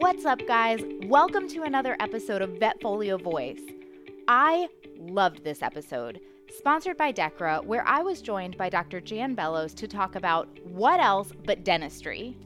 What's up, guys? Welcome to another episode of Vetfolio Voice. I loved this episode, sponsored by Dechra, where I was joined by Dr. Jan Bellows to talk about what else but dentistry.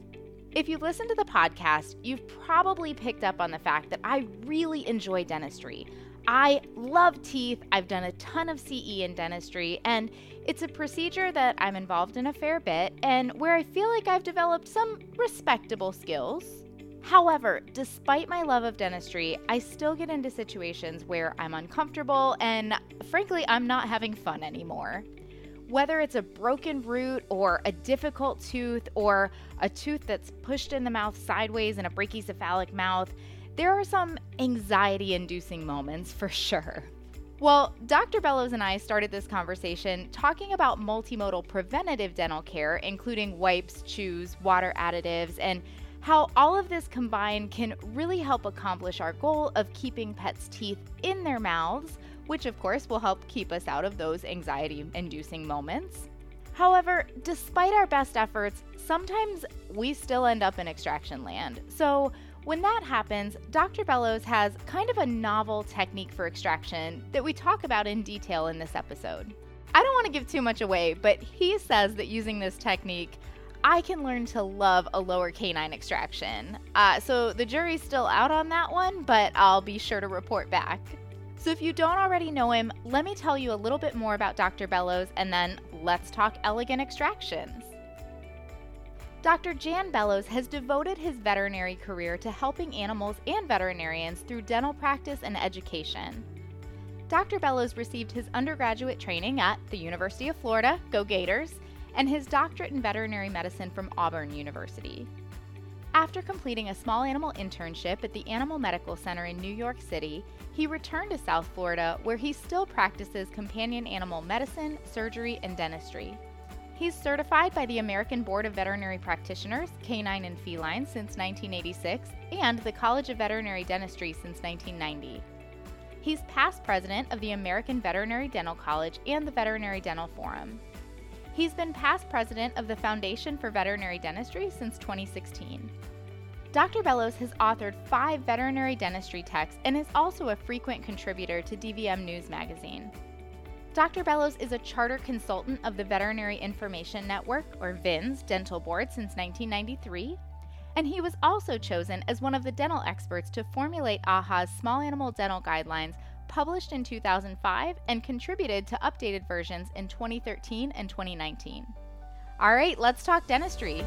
If you listen to the podcast, you've probably picked up on the fact that I really enjoy dentistry. I love teeth. I've done a ton of CE in dentistry, and it's a procedure that I'm involved in a fair bit and where I feel like I've developed some respectable skills. However, despite my love of dentistry, I still get into situations where I'm uncomfortable and frankly, I'm not having fun anymore. Whether it's a broken root or a difficult tooth or a tooth that's pushed in the mouth sideways in a brachycephalic mouth, there are some anxiety inducing moments for sure. Well, Dr. Bellows and I started this conversation talking about multimodal preventative dental care, including wipes, chews, water additives, and how all of this combined can really help accomplish our goal of keeping pets' teeth in their mouths, which of course will help keep us out of those anxiety inducing moments. However, despite our best efforts, sometimes we still end up in extraction land. So, when that happens, Dr. Bellows has kind of a novel technique for extraction that we talk about in detail in this episode. I don't want to give too much away, but he says that using this technique, I can learn to love a lower canine extraction. Uh, so the jury's still out on that one, but I'll be sure to report back. So if you don't already know him, let me tell you a little bit more about Dr. Bellows and then let's talk elegant extractions. Dr. Jan Bellows has devoted his veterinary career to helping animals and veterinarians through dental practice and education. Dr. Bellows received his undergraduate training at the University of Florida, go Gators, and his doctorate in veterinary medicine from Auburn University. After completing a small animal internship at the Animal Medical Center in New York City, he returned to South Florida where he still practices companion animal medicine, surgery, and dentistry. He's certified by the American Board of Veterinary Practitioners, Canine and Feline, since 1986, and the College of Veterinary Dentistry since 1990. He's past president of the American Veterinary Dental College and the Veterinary Dental Forum. He's been past president of the Foundation for Veterinary Dentistry since 2016. Dr. Bellows has authored five veterinary dentistry texts and is also a frequent contributor to DVM News magazine. Dr. Bellows is a charter consultant of the Veterinary Information Network, or VIN's, dental board since 1993, and he was also chosen as one of the dental experts to formulate AAHA's small animal dental guidelines published in 2005 and contributed to updated versions in 2013 and 2019. All right, let's talk dentistry.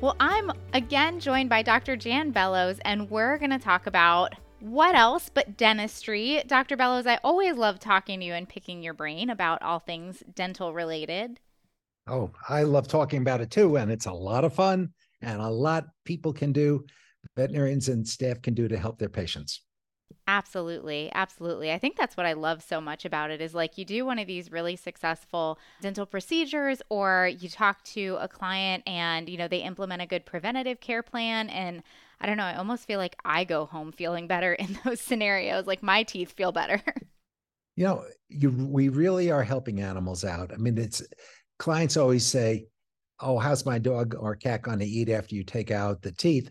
Well, I'm again joined by Dr. Jan Bellows, and we're going to talk about what else but dentistry? Dr. Bellows, I always love talking to you and picking your brain about all things dental related. Oh, I love talking about it too. And it's a lot of fun and a lot people can do, veterinarians and staff can do to help their patients. Absolutely. Absolutely. I think that's what I love so much about it is like you do one of these really successful dental procedures or you talk to a client and, you know, they implement a good preventative care plan and I don't know, I almost feel like I go home feeling better in those scenarios. Like my teeth feel better. You know, you we really are helping animals out. I mean, it's clients always say, "Oh, how's my dog or cat going to eat after you take out the teeth?"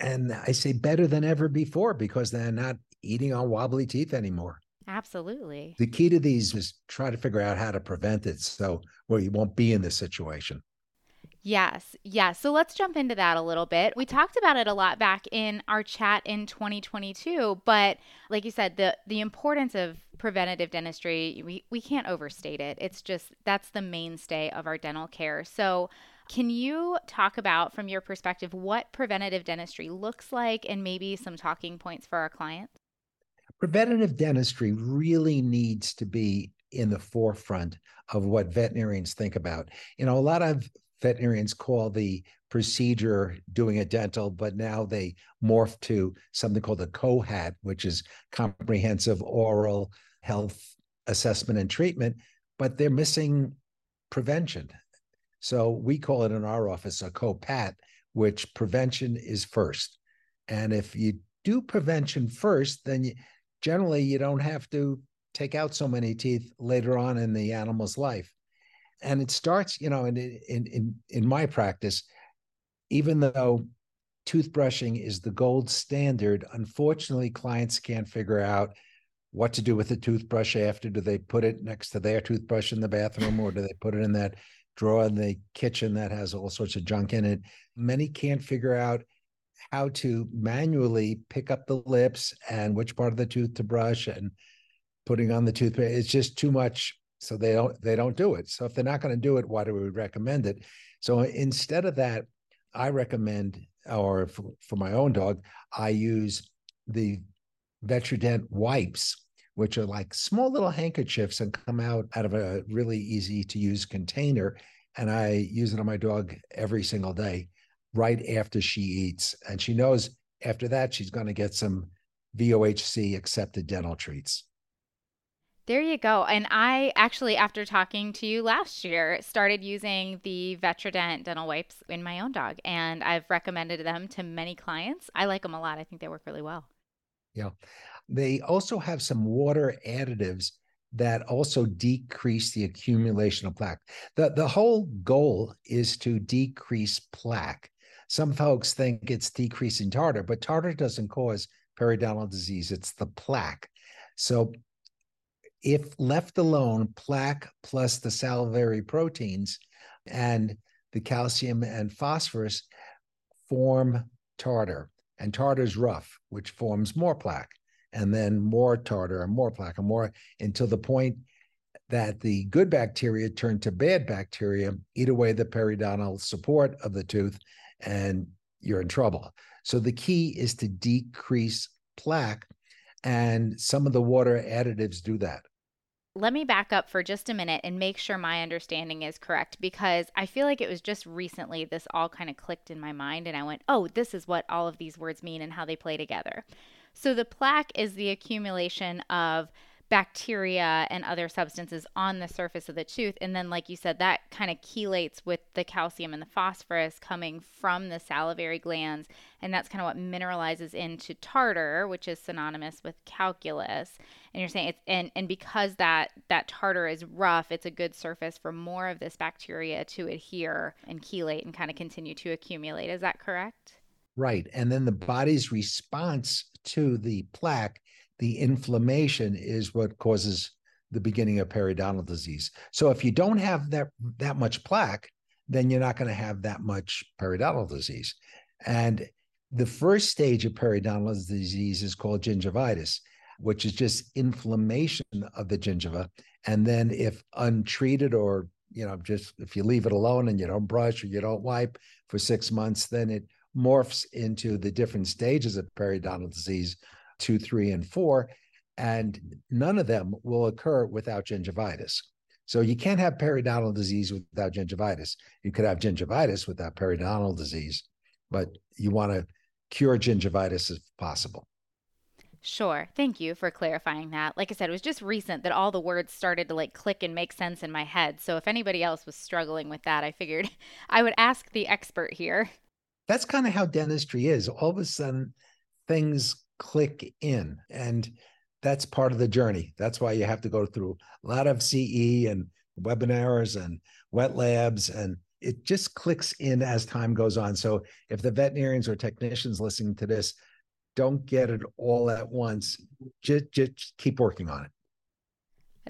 And I say better than ever before because they're not eating on wobbly teeth anymore. Absolutely. The key to these is try to figure out how to prevent it so where you won't be in this situation. Yes, yes. So let's jump into that a little bit. We talked about it a lot back in our chat in 2022, but like you said, the the importance of preventative dentistry, we, we can't overstate it. It's just that's the mainstay of our dental care. So can you talk about from your perspective what preventative dentistry looks like and maybe some talking points for our clients? Preventative dentistry really needs to be in the forefront of what veterinarians think about. You know, a lot of veterinarians call the procedure doing a dental, but now they morph to something called a COHAT, which is comprehensive oral health assessment and treatment, but they're missing prevention. So we call it in our office a COPAT, which prevention is first. And if you do prevention first, then you, generally you don't have to take out so many teeth later on in the animal's life and it starts you know in in in in my practice even though toothbrushing is the gold standard, unfortunately, clients can't figure out what to do with the toothbrush after. Do they put it next to their toothbrush in the bathroom or do they put it in that drawer in the kitchen that has all sorts of junk in it? Many can't figure out how to manually pick up the lips and which part of the tooth to brush and putting on the toothpaste. It's just too much. So they don't they don't do it. So if they're not going to do it, why do we recommend it? So instead of that, I recommend, or for, for my own dog, I use the Vetradent wipes, which are like small little handkerchiefs and come out out of a really easy to use container. And I use it on my dog every single day right after she eats. And she knows after that, she's going to get some VOHC accepted dental treats. There you go. And I actually, after talking to you last year, started using the Vetradent dental wipes in my own dog. And I've recommended them to many clients. I like them a lot. I think they work really well. Yeah. They also have some water additives that also decrease the accumulation of plaque. The, the whole goal is to decrease plaque. Some folks think it's decreasing tartar, but tartar doesn't cause periodontal disease, it's the plaque. So, if left alone, plaque plus the salivary proteins and the calcium and phosphorus form tartar, and tartar is rough, which forms more plaque, and then more tartar and more plaque and more until the point that the good bacteria turn to bad bacteria, eat away the periodontal support of the tooth, and you're in trouble. So the key is to decrease plaque, and some of the water additives do that. Let me back up for just a minute and make sure my understanding is correct because I feel like it was just recently this all kind of clicked in my mind and I went, oh, this is what all of these words mean and how they play together. So the plaque is the accumulation of bacteria and other substances on the surface of the tooth. And then, like you said, that kind of chelates with the calcium and the phosphorus coming from the salivary glands. And that's kind of what mineralizes into tartar, which is synonymous with calculus. And you're saying it's, and, and because that, that tartar is rough, it's a good surface for more of this bacteria to adhere and chelate and kind of continue to accumulate. Is that correct? Right. And then the body's response to the plaque the inflammation is what causes the beginning of periodontal disease. So if you don't have that that much plaque, then you're not going to have that much periodontal disease. And the first stage of periodontal disease is called gingivitis, which is just inflammation of the gingiva. And then if untreated or you know just if you leave it alone and you don't brush or you don't wipe for six months, then it morphs into the different stages of periodontal disease two, three, and four, and none of them will occur without gingivitis. So you can't have periodontal disease without gingivitis. You could have gingivitis without periodontal disease, but you want to cure gingivitis if possible. Sure. Thank you for clarifying that. Like I said, it was just recent that all the words started to like click and make sense in my head. So if anybody else was struggling with that, I figured I would ask the expert here. That's kind of how dentistry is. All of a sudden, things click in. And that's part of the journey. That's why you have to go through a lot of CE and webinars and wet labs and it just clicks in as time goes on. So if the veterinarians or technicians listening to this don't get it all at once, just, just keep working on it.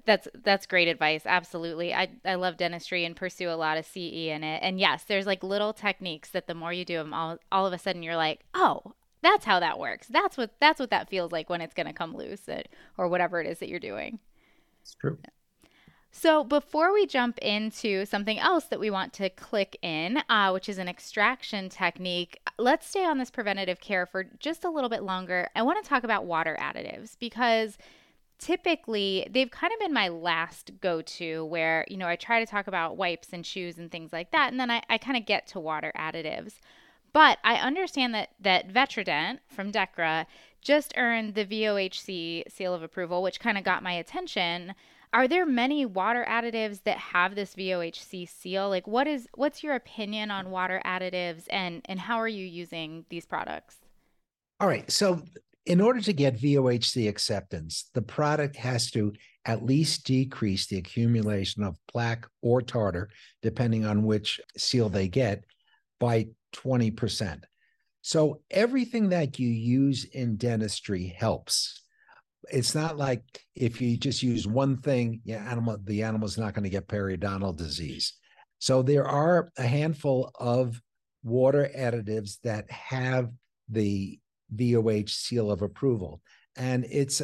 That's that's great advice. Absolutely. I, I love dentistry and pursue a lot of CE in it. And yes, there's like little techniques that the more you do them, all, all of a sudden you're like, oh, that's how that works. That's what that's what that feels like when it's going to come loose it, or whatever it is that you're doing. It's true. So, before we jump into something else that we want to click in, uh, which is an extraction technique, let's stay on this preventative care for just a little bit longer. I want to talk about water additives because typically they've kind of been my last go to where, you know, I try to talk about wipes and shoes and things like that, and then I, I kind of get to water additives. But I understand that that Vetradent from Dechra just earned the VOHC seal of approval, which kind of got my attention. Are there many water additives that have this VOHC seal? Like what is what's your opinion on water additives and and how are you using these products? All right. So in order to get VOHC acceptance, the product has to at least decrease the accumulation of plaque or tartar, depending on which seal they get, by 20%. So everything that you use in dentistry helps. It's not like if you just use one thing, yeah, animal the animal's not going to get periodontal disease. So there are a handful of water additives that have the VOHC seal of approval. And it's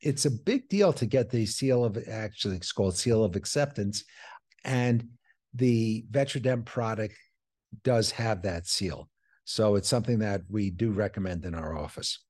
it's a big deal to get the seal of actually it's called seal of acceptance. And the Vetradent product does have that seal. So it's something that we do recommend in our office.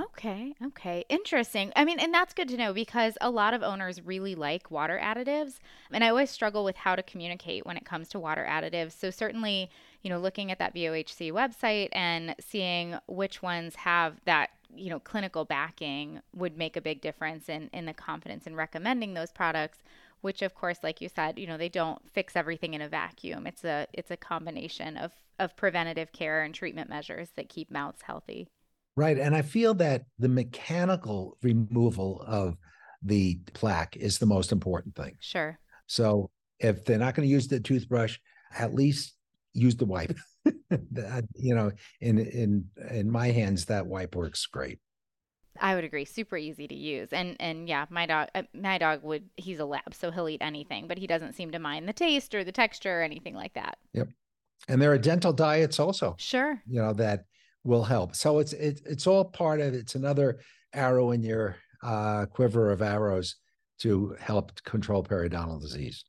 Okay, okay. Interesting. I mean, and that's good to know because a lot of owners really like water additives. And I always struggle with how to communicate when it comes to water additives. So, certainly, you know, looking at that VOHC website and seeing which ones have that, you know, clinical backing would make a big difference in, in the confidence in recommending those products which of course like you said you know they don't fix everything in a vacuum it's a it's a combination of of preventative care and treatment measures that keep mouths healthy Right. And I feel that the mechanical removal of the plaque is the most important thing. Sure. So if they're not going to use the toothbrush, at least use the wipe. you know, in in in my hands, that wipe works great. I would agree. Super easy to use, and and yeah, my dog, uh, my dog would. He's a lab, so he'll eat anything, but he doesn't seem to mind the taste or the texture or anything like that. Yep. And there are dental diets also. Sure. You know that will help. So it's it, it's all part of it's another arrow in your uh, quiver of arrows to help control periodontal disease.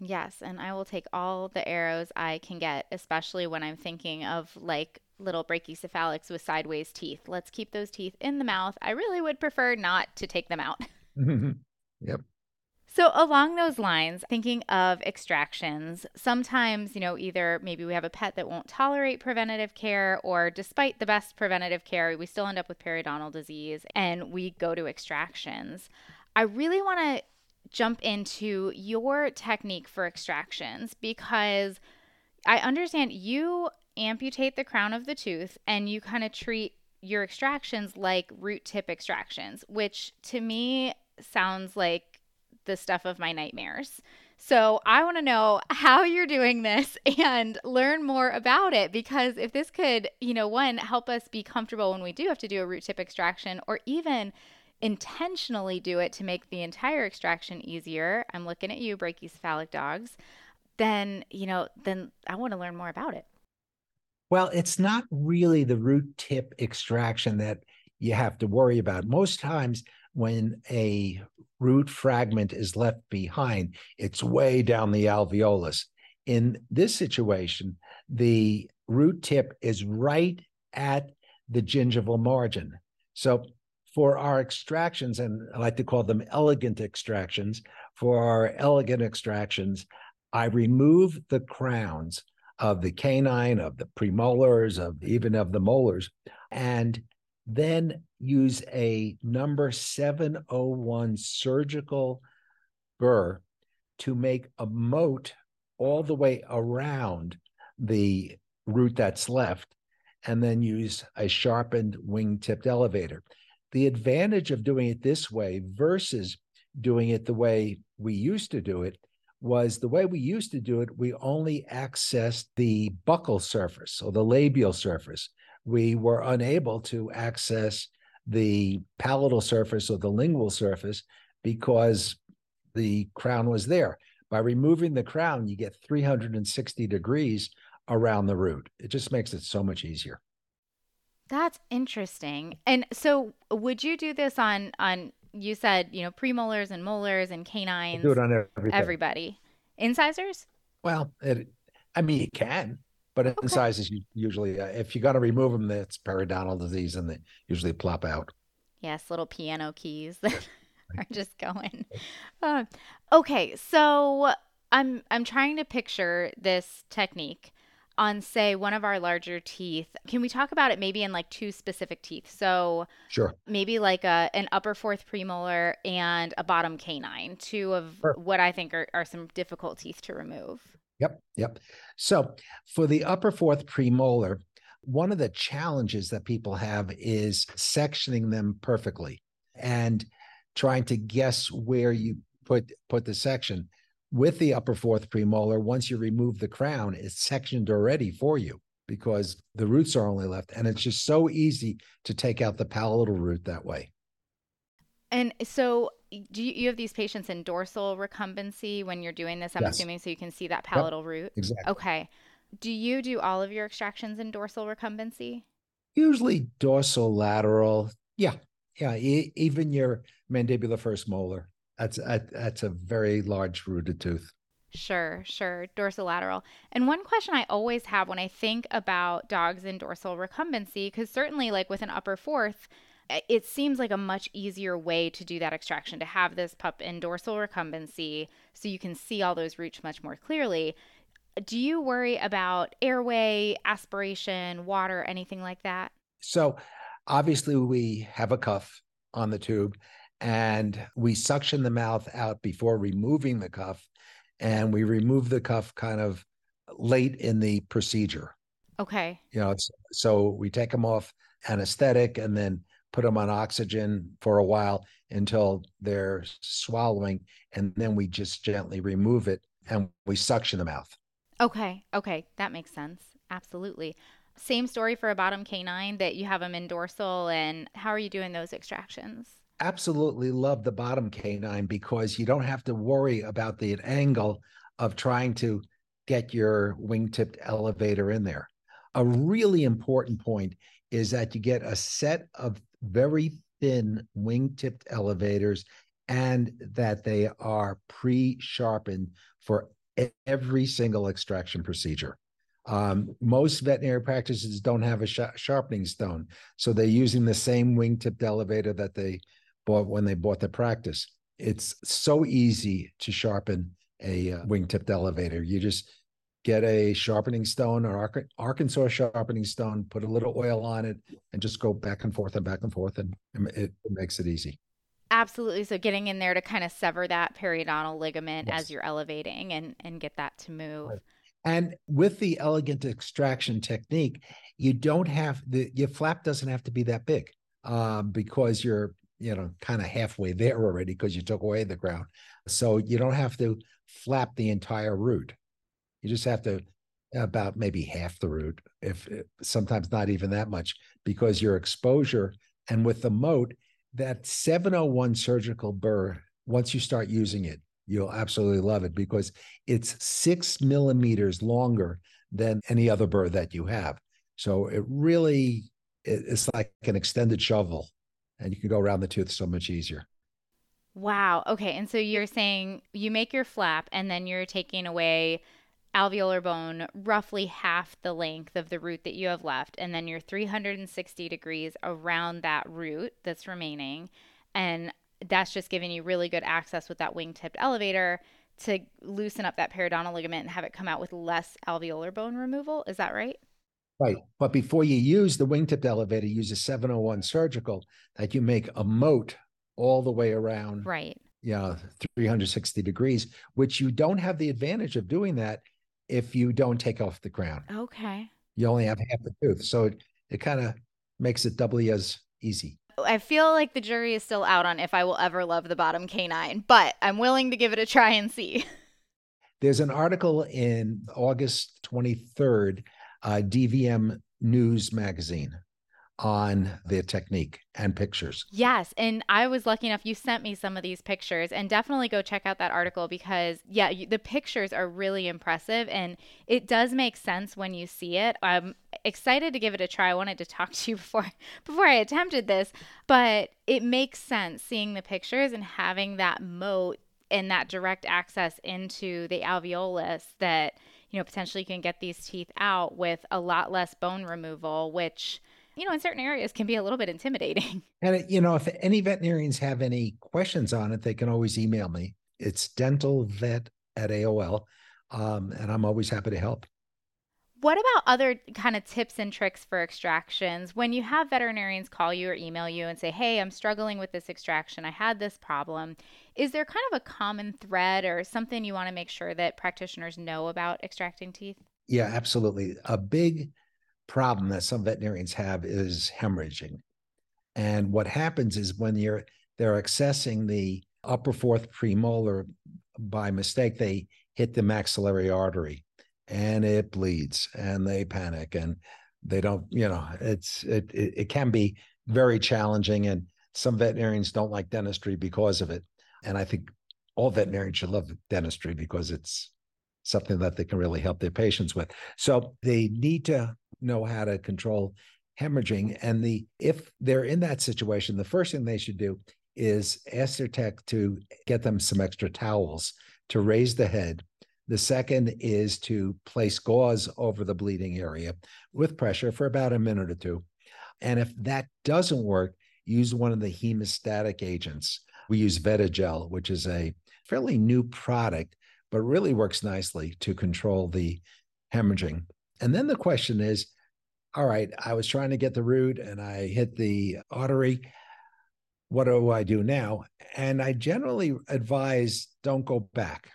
Yes, and I will take all the arrows I can get, especially when I'm thinking of like little brachycephalics with sideways teeth. Let's keep those teeth in the mouth. I really would prefer not to take them out. yep. So, along those lines, thinking of extractions, sometimes, you know, either maybe we have a pet that won't tolerate preventative care, or despite the best preventative care, we still end up with periodontal disease and we go to extractions. I really want to jump into your technique for extractions because I understand you amputate the crown of the tooth and you kind of treat your extractions like root tip extractions, which to me sounds like the stuff of my nightmares. So I want to know how you're doing this and learn more about it because if this could, you know, one, help us be comfortable when we do have to do a root tip extraction or even intentionally do it to make the entire extraction easier. I'm looking at you, brachycephalic dogs. Then, you know, then I want to learn more about it. Well, it's not really the root tip extraction that you have to worry about. Most times when a root fragment is left behind, it's way down the alveolus. In this situation, the root tip is right at the gingival margin. So for our extractions, and I like to call them elegant extractions, for our elegant extractions, I remove the crowns of the canine, of the premolars, of even of the molars, and then use a number 701 surgical burr to make a moat all the way around the root that's left, and then use a sharpened wing tipped elevator. The advantage of doing it this way versus doing it the way we used to do it was the way we used to do it, we only accessed the buccal surface or the labial surface we were unable to access the palatal surface or the lingual surface because the crown was there. By removing the crown, you get 360 degrees around the root. It just makes it so much easier. That's interesting. And so would you do this on on you said, you know, premolars and molars and canines? I do it on everybody. Everybody. Incisors? Well, it, I mean, you can but okay. incisors usually, uh, if you got to remove them, that's periodontal disease, and they usually plop out. Yes, little piano keys that are just going. Uh, okay, so I'm I'm trying to picture this technique on say one of our larger teeth can we talk about it maybe in like two specific teeth so sure maybe like a an upper fourth premolar and a bottom canine two of sure. what i think are, are some difficult teeth to remove Yep, yep. So for the upper fourth premolar, one of the challenges that people have is sectioning them perfectly and trying to guess where you put put the section. With the upper fourth premolar, once you remove the crown, it's sectioned already for you. because the roots are only left. And it's just so easy to take out the palatal root that way. And so, do you, you have these patients in dorsal recumbency when you're doing this? I'm yes. assuming so you can see that palatal yep, root. Exactly. Okay. Do you do all of your extractions in dorsal recumbency? Usually dorsal lateral. Yeah. Yeah. E- even your mandibular first molar. That's a, that's a very large rooted tooth. Sure, sure. Dorsolateral. And one question I always have when I think about dogs in dorsal recumbency, because certainly, like with an upper fourth, it seems like a much easier way to do that extraction to have this pup in dorsal recumbency so you can see all those roots much more clearly. Do you worry about airway, aspiration, water, anything like that? So, obviously, we have a cuff on the tube and we suction the mouth out before removing the cuff and we remove the cuff kind of late in the procedure. Okay. You know, it's so we take them off anesthetic and then put them on oxygen for a while until they're swallowing and then we just gently remove it and we suction the mouth. Okay. Okay, that makes sense. Absolutely. Same story for a bottom canine that you have them in dorsal and how are you doing those extractions? absolutely love the bottom canine because you don't have to worry about the angle of trying to get your wing-tipped elevator in there. A really important point is that you get a set of very thin wing-tipped elevators and that they are pre-sharpened for every single extraction procedure. Um, most veterinary practices don't have a sh- sharpening stone, so they're using the same wing-tipped elevator that they bought when they bought the practice. It's so easy to sharpen a uh, wing-tipped elevator. You just get a sharpening stone or Arkansas sharpening stone, put a little oil on it, and just go back and forth and back and forth, and it, it makes it easy. Absolutely. So getting in there to kind of sever that periodontal ligament yes. as you're elevating and and get that to move. Right. And with the elegant extraction technique, you don't have the your flap doesn't have to be that big um, because you're you know, kind of halfway there already because you took away the ground. So you don't have to flap the entire root. You just have to about maybe half the root, if, if sometimes not even that much, because your exposure and with the moat, that 701 surgical burr, once you start using it, you'll absolutely love it because it's six millimeters longer than any other burr that you have. So it really it's like an extended shovel and you can go around the tooth so much easier. Wow. Okay. And so you're saying you make your flap and then you're taking away alveolar bone roughly half the length of the root that you have left and then you're 360 degrees around that root that's remaining and that's just giving you really good access with that wing-tipped elevator to loosen up that periodontal ligament and have it come out with less alveolar bone removal. Is that right? Right. But before you use the wingtip elevator, use a 701 surgical that you make a moat all the way around. Right. Yeah, 360 degrees, which you don't have the advantage of doing that if you don't take off the crown. Okay. You only have half the tooth. So it, it kind of makes it doubly as easy. I feel like the jury is still out on if I will ever love the bottom canine, but I'm willing to give it a try and see. There's an article in August 23rd uh, DVM News magazine on the technique and pictures. Yes. And I was lucky enough, you sent me some of these pictures, and definitely go check out that article because, yeah, you, the pictures are really impressive and it does make sense when you see it. I'm excited to give it a try. I wanted to talk to you before before I attempted this, but it makes sense seeing the pictures and having that moat and that direct access into the alveolus that you know, potentially you can get these teeth out with a lot less bone removal, which, you know, in certain areas can be a little bit intimidating. And, you know, if any veterinarians have any questions on it, they can always email me. It's dentalvet at AOL. Um, and I'm always happy to help. What about other kind of tips and tricks for extractions? When you have veterinarians call you or email you and say, Hey, I'm struggling with this extraction, I had this problem, is there kind of a common thread or something you want to make sure that practitioners know about extracting teeth? Yeah, absolutely. A big problem that some veterinarians have is hemorrhaging. And what happens is when you're they're accessing the upper fourth premolar by mistake, they hit the maxillary artery and it bleeds and they panic and they don't, you know, it's it it, it can be very challenging and some veterinarians don't like dentistry because of it. And I think all veterinarians should love dentistry because it's something that they can really help their patients with. So they need to know how to control hemorrhaging. And the if they're in that situation, the first thing they should do is ask their tech to get them some extra towels to raise the head. The second is to place gauze over the bleeding area with pressure for about a minute or two. And if that doesn't work, use one of the hemostatic agents. We use Vetagel, which is a fairly new product, but really works nicely to control the hemorrhaging. And then the question is all right, I was trying to get the root and I hit the artery. What do I do now? And I generally advise don't go back.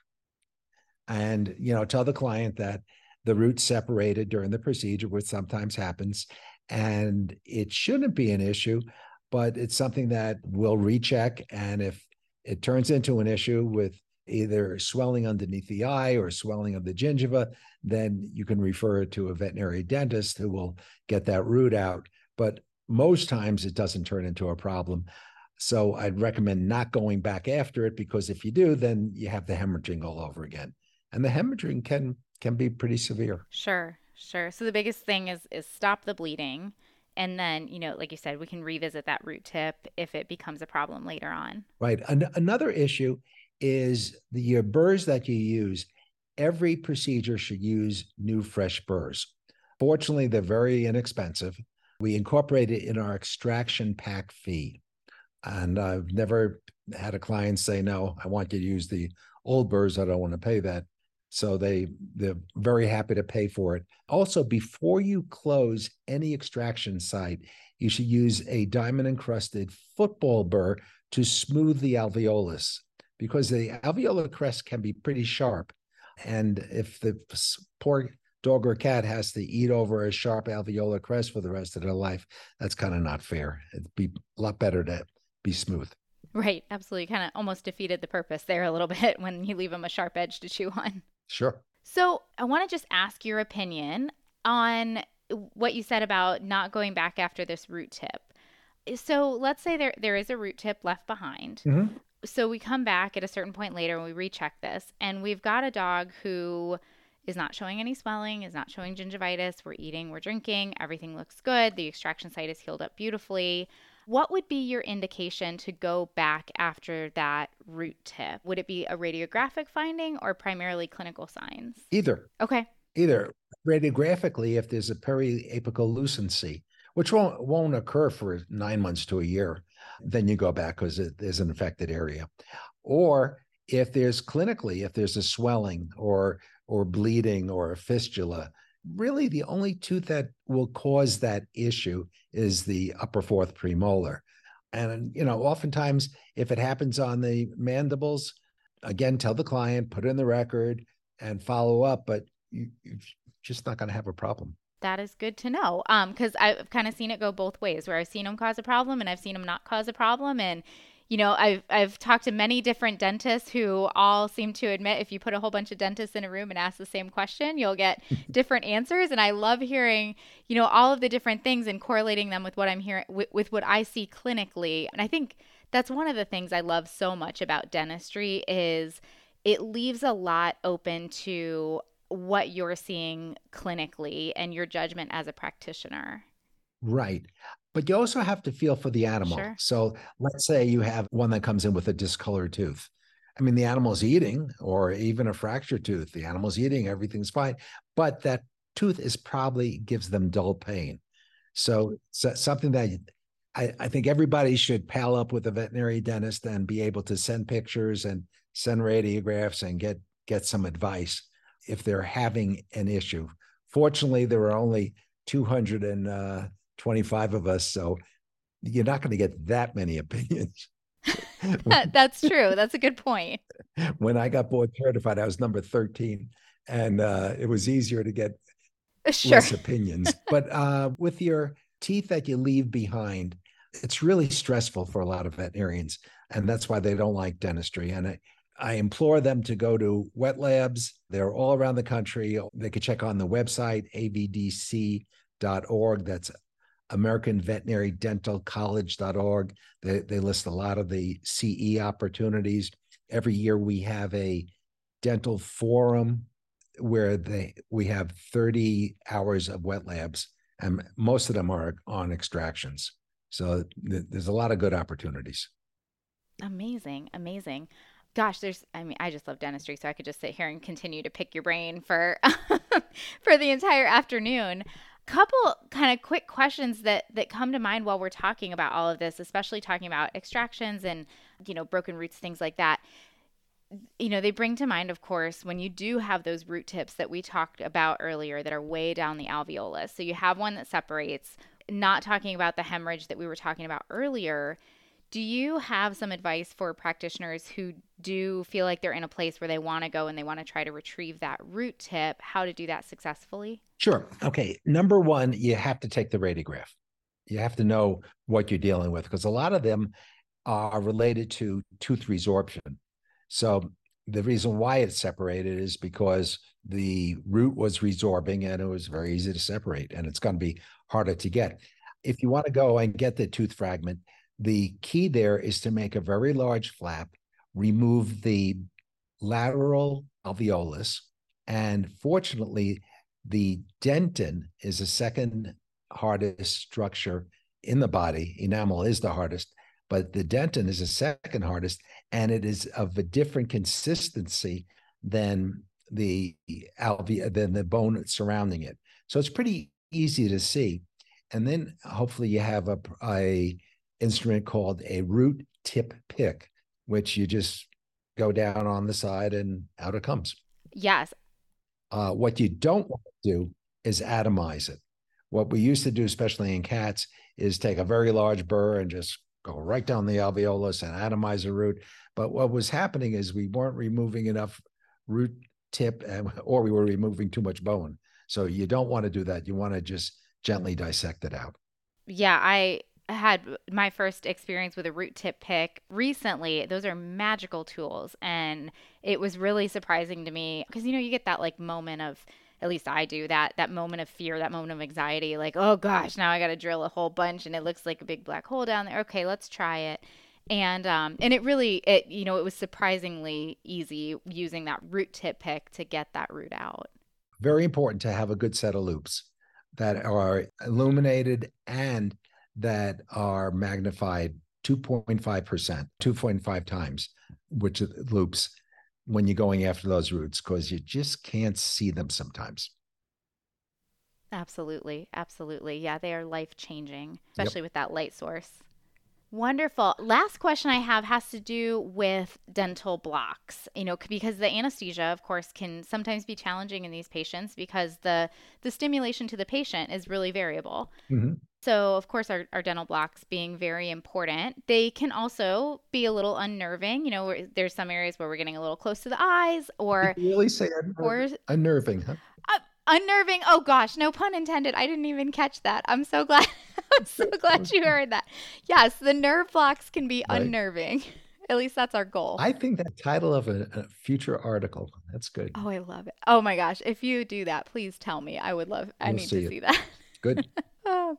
And, you know, tell the client that the root separated during the procedure, which sometimes happens, and it shouldn't be an issue, but it's something that we'll recheck. And if it turns into an issue with either swelling underneath the eye or swelling of the gingiva, then you can refer it to a veterinary dentist who will get that root out. But most times it doesn't turn into a problem. So I'd recommend not going back after it because if you do, then you have the hemorrhaging all over again. And the hemorrhaging can can be pretty severe. Sure, sure. So the biggest thing is is stop the bleeding. And then, you know, like you said, we can revisit that root tip if it becomes a problem later on. Right. An- another issue is the your burrs that you use. Every procedure should use new fresh burrs. Fortunately, they're very inexpensive. We incorporate it in our extraction pack fee. And I've never had a client say, no, I want you to use the old burrs. I don't want to pay that. So they they're very happy to pay for it. Also, before you close any extraction site, you should use a diamond encrusted football burr to smooth the alveolus because the alveolar crest can be pretty sharp. And if the poor dog or cat has to eat over a sharp alveolar crest for the rest of their life, that's kind of not fair. It'd be a lot better to be smooth. Right, absolutely. Kind of almost defeated the purpose there a little bit when you leave them a sharp edge to chew on. Sure. So I want to just ask your opinion on what you said about not going back after this root tip. So let's say there there is a root tip left behind. Mm-hmm so we come back at a certain point later and we recheck this, and we've got a dog who is not showing any swelling, is not showing gingivitis. We're eating, we're drinking, everything looks good. The extraction site is healed up beautifully. What would be your indication to go back after that root tip? Would it be a radiographic finding or primarily clinical signs? Either. Okay. Either. Radiographically, if there's a periapical lucency, which won't, won't occur for nine months to a year, then you go back because it is an infected area. Or if there's clinically, if there's a swelling or or bleeding or a fistula, really the only tooth that will cause that issue is the upper fourth premolar. And you know, oftentimes if it happens on the mandibles, again, tell the client, put it in the record, and follow up. But you, you're just not going to have a problem that is good to know. Um, because I've kind of seen it go both ways, where I've seen them cause a problem and I've seen them not cause a problem, and you know, I've I've talked to many different dentists who all seem to admit if you put a whole bunch of dentists in a room and ask the same question, you'll get different answers. And I love hearing, you know, all of the different things and correlating them with what I'm hearing with, with what I see clinically. And I think that's one of the things I love so much about dentistry is it leaves a lot open to what you're seeing clinically and your judgment as a practitioner. Right. But you also have to feel for the animal. Sure. So let's say you have one that comes in with a discolored tooth. I mean, the animal's eating, or even a fractured tooth. The animal's eating, everything's fine. But that tooth is probably gives them dull pain. So, so something that I, I think everybody should pal up with a veterinary dentist and be able to send pictures and send radiographs and get get some advice if they're having an issue. Fortunately, there are only 225 of us, so you're not going to get that many opinions. That's true. That's a good point. When I got board certified, I was number 13, and uh, it was easier to get sure. less opinions. but uh, with your teeth that you leave behind, it's really stressful for a lot of veterinarians, and that's why they don't like dentistry. And I, I implore them to go to wet labs. They're all around the country. They could check on the website, avdc.org. That's American Veterinary Dental College.org. They, they list a lot of the CE opportunities. Every year we have a dental forum where they we have 30 hours of wet labs and most of them are on extractions. So th- there's a lot of good opportunities. Amazing, amazing. Gosh, there's I mean, I just love dentistry, so I could just sit here and continue to pick your brain for for the entire afternoon. Couple kind of quick questions that that come to mind while we're talking about all of this, especially talking about extractions and, you know, broken roots, things like that you know, they bring to mind, of course, when you do have those root tips that we talked about earlier that are way down the alveolus. So you have one that separates, not talking about the hemorrhage that we were talking about earlier. Do you have some advice for practitioners who do feel like they're in a place where they want to go and they want to try to retrieve that root tip, how to do that successfully? Sure. Okay. Number one, you have to take the radiograph. You have to know what you're dealing with because a lot of them are related to tooth resorption. So the reason why it's separated is because the root was resorbing and it was very easy to separate and it's going to be harder to get. If you want to go and get the tooth fragment, the key there is to make a very large flap, remove the lateral alveolus, and fortunately, the dentin is the second hardest structure in the body. Enamel is the hardest, but the dentin is the second hardest, and it is of a different consistency than the alve than the bone surrounding it. So it's pretty easy to see. And then hopefully you have a, a instrument called a root tip pick, which you just go down on the side and out it comes. Yes. Uh, what you don't want to do is atomize it. What we used to do, especially in cats, is take a very large burr and just go right down the alveolus and atomize a root. But what was happening is we weren't removing enough root tip, and, or we were removing too much bone. So you don't want to do that. You want to just gently dissect it out. Yeah, I had my first experience with a root tip pick recently. Those are magical tools. And it was really surprising to me because, you know, you get that like moment of, at least I do that that moment of fear, that moment of anxiety, like, oh gosh, now I got to drill a whole bunch and it looks like a big black hole down there. Okay, let's try it. And um, and it really it you know it was surprisingly easy using that root tip pick to get that root out. Very important to have a good set of loupes that are illuminated and that are magnified 2.5%, 2.5 times, which loupes when you're going after those roots because you just can't see them sometimes. Absolutely. Absolutely. Yeah, they are life changing, especially yep. with that light source. Wonderful. Last question I have has to do with dental blocks. You know, because the anesthesia, of course, can sometimes be challenging in these patients because the the stimulation to the patient is really variable. Mm-hmm. So, of course, our, our dental blocks being very important, they can also be a little unnerving. You know, there's some areas where we're getting a little close to the eyes, or really say or, unnerving, huh? Uh, unnerving. Oh gosh, no pun intended. I didn't even catch that. I'm so glad. I'm so glad you heard that. Yes, the nerve blocks can be right. unnerving. At least that's our goal. I think that title of a, a, future article. That's good. Oh, I love it. Oh my gosh. If you do that, please tell me. I would love I need see to it. see that. Good. oh.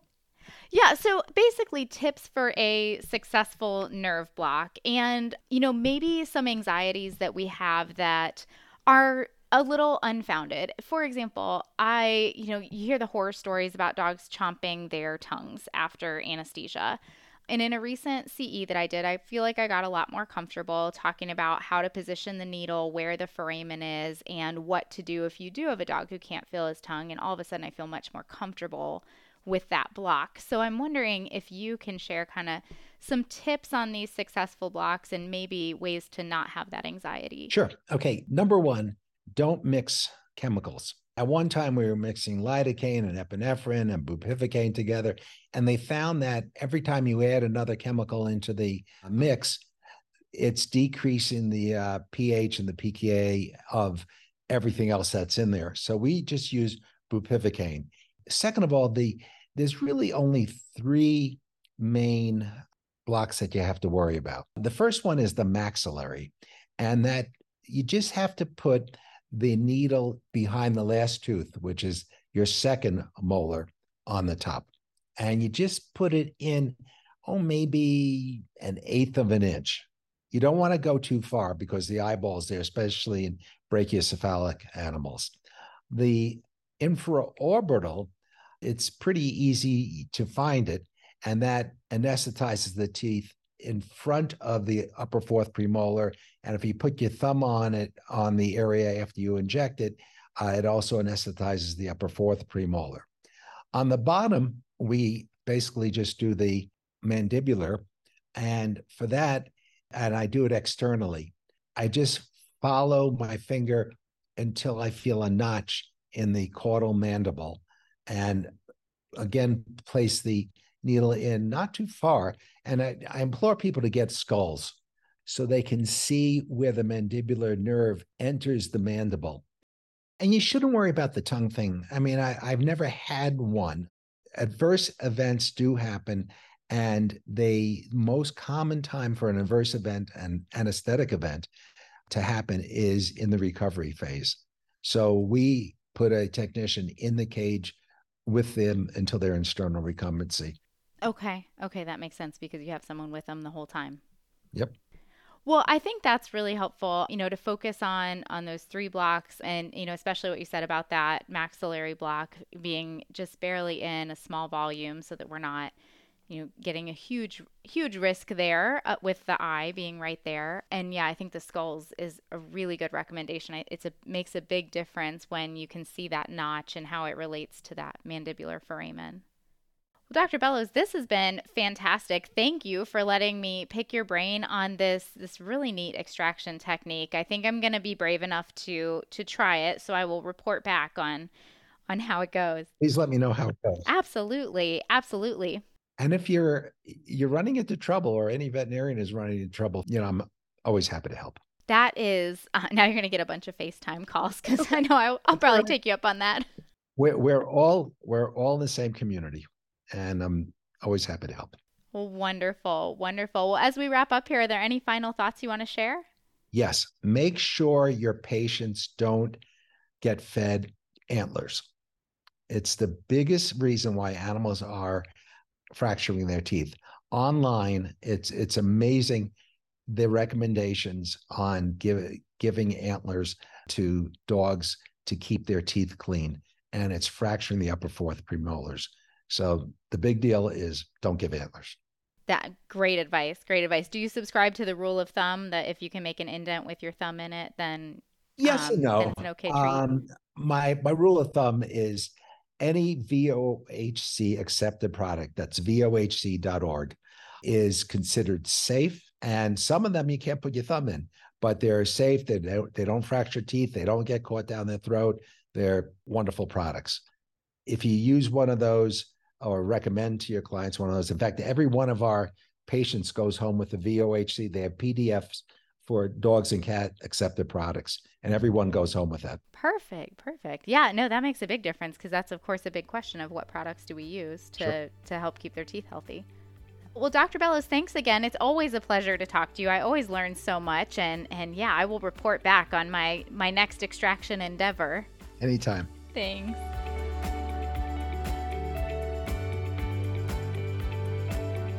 Yeah, so basically tips for a successful nerve block and you know maybe some anxieties that we have that are a little unfounded. For example, I, you know, you hear the horror stories about dogs chomping their tongues after anesthesia. And in a recent CE that I did, I feel like I got a lot more comfortable talking about how to position the needle, where the foramen is, and what to do if you do have a dog who can't feel his tongue. And all of a sudden, I feel much more comfortable with that block. So I'm wondering if you can share kind of some tips on these successful blocks and maybe ways to not have that anxiety. Sure. Okay. Number one, don't mix chemicals. At one time, we were mixing lidocaine and epinephrine and bupivacaine together, and they found that every time you add another chemical into the mix, it's decreasing the uh, pH and the pKa of everything else that's in there. So we just use bupivacaine. Second of all, the there's really only three main blocks that you have to worry about. The first one is the maxillary. and that you just have to put the needle behind the last tooth, which is your second molar on the top. And you just put it in, oh, maybe an eighth of an inch. You don't want to go too far because the eyeball's there, especially in brachiocephalic animals. The infraorbital, it's pretty easy to find it, and that anesthetizes the teeth in front of the upper fourth premolar. And if you put your thumb on it on the area after you inject it, uh, it also anesthetizes the upper fourth premolar. On the bottom, we basically just do the mandibular. And for that, and I do it externally, I just follow my finger until I feel a notch in the caudal mandible. And again, place the needle in not too far. And I, I implore people to get skulls so they can see where the mandibular nerve enters the mandible. And you shouldn't worry about the tongue thing. I mean, I, I've never had one. Adverse events do happen, and the most common time for an adverse event and anesthetic event to happen is in the recovery phase. So we put a technician in the cage with them until they're in sternal recumbency. Okay. Okay. That makes sense because you have someone with them the whole time. Yep. Well, I think that's really helpful, you know, to focus on on those three blocks and, you know, especially what you said about that maxillary block being just barely in a small volume so that we're not, you know, getting a huge huge risk there uh, with the eye being right there. And yeah, I think the skulls is a really good recommendation. It's a makes a big difference when you can see that notch and how it relates to that mandibular foramen. Well, Dr. Bellows, this has been fantastic. Thank you for letting me pick your brain on this this really neat extraction technique. I think I'm going to be brave enough to to try it, so I will report back on on how it goes. Please let me know how it goes. Absolutely, absolutely. And if you're you're running into trouble, or any veterinarian is running into trouble, you know, I'm always happy to help. That is uh, now you're going to get a bunch of FaceTime calls because I know I, I'll probably take you up on that. We're we're all we're all in the same community and I'm always happy to help. Well, wonderful, wonderful. Well, as we wrap up here, are there any final thoughts you want to share? Yes. Make sure your patients don't get fed antlers. It's the biggest reason why animals are fracturing their teeth. Online, it's it's amazing the recommendations on give, giving antlers to dogs to keep their teeth clean, and it's fracturing the upper fourth premolars. So the big deal is don't give antlers. That great advice. Great advice. Do you subscribe to the rule of thumb that if you can make an indent with your thumb in it, then yes um, and no. it's an okay treat? Um, my my rule of thumb is any VOHC accepted product that's vohc.org is considered safe, and some of them you can't put your thumb in, but they're safe. They don't, they don't fracture teeth. They don't get caught down their throat. They're wonderful products. If you use one of those or recommend to your clients one of those. In fact, every one of our patients goes home with the VOHC. They have PDFs for dogs and cat accepted products, and everyone goes home with that. Perfect, perfect. Yeah, no, that makes a big difference because that's of course a big question of what products do we use to sure. to help keep their teeth healthy. Well, Dr. Bellows, thanks again. It's always a pleasure to talk to you. I always learn so much, and and yeah, I will report back on my my next extraction endeavor. Anytime. Thanks.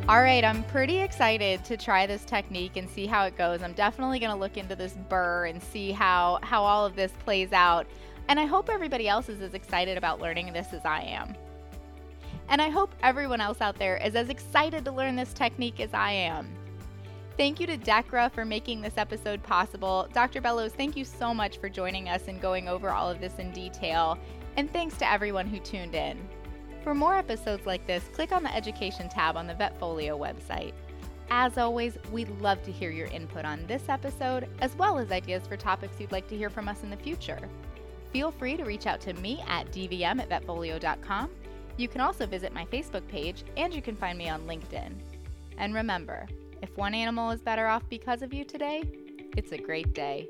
All right, I'm pretty excited to try this technique and see how it goes. I'm definitely going to look into this burr and see how how all of this plays out. And I hope everybody else is as excited about learning this as I am. And I hope everyone else out there is as excited to learn this technique as I am. Thank you to Dechra for making this episode possible. Dr. Bellows, thank you so much for joining us and going over all of this in detail. And thanks to everyone who tuned in. For more episodes like this, click on the Education tab on the Vetfolio website. As always, we'd love to hear your input on this episode, as well as ideas for topics you'd like to hear from us in the future. Feel free to reach out to me at dvm at vetfolio.com. You can also visit my Facebook page, and you can find me on LinkedIn. And remember, if one animal is better off because of you today, it's a great day.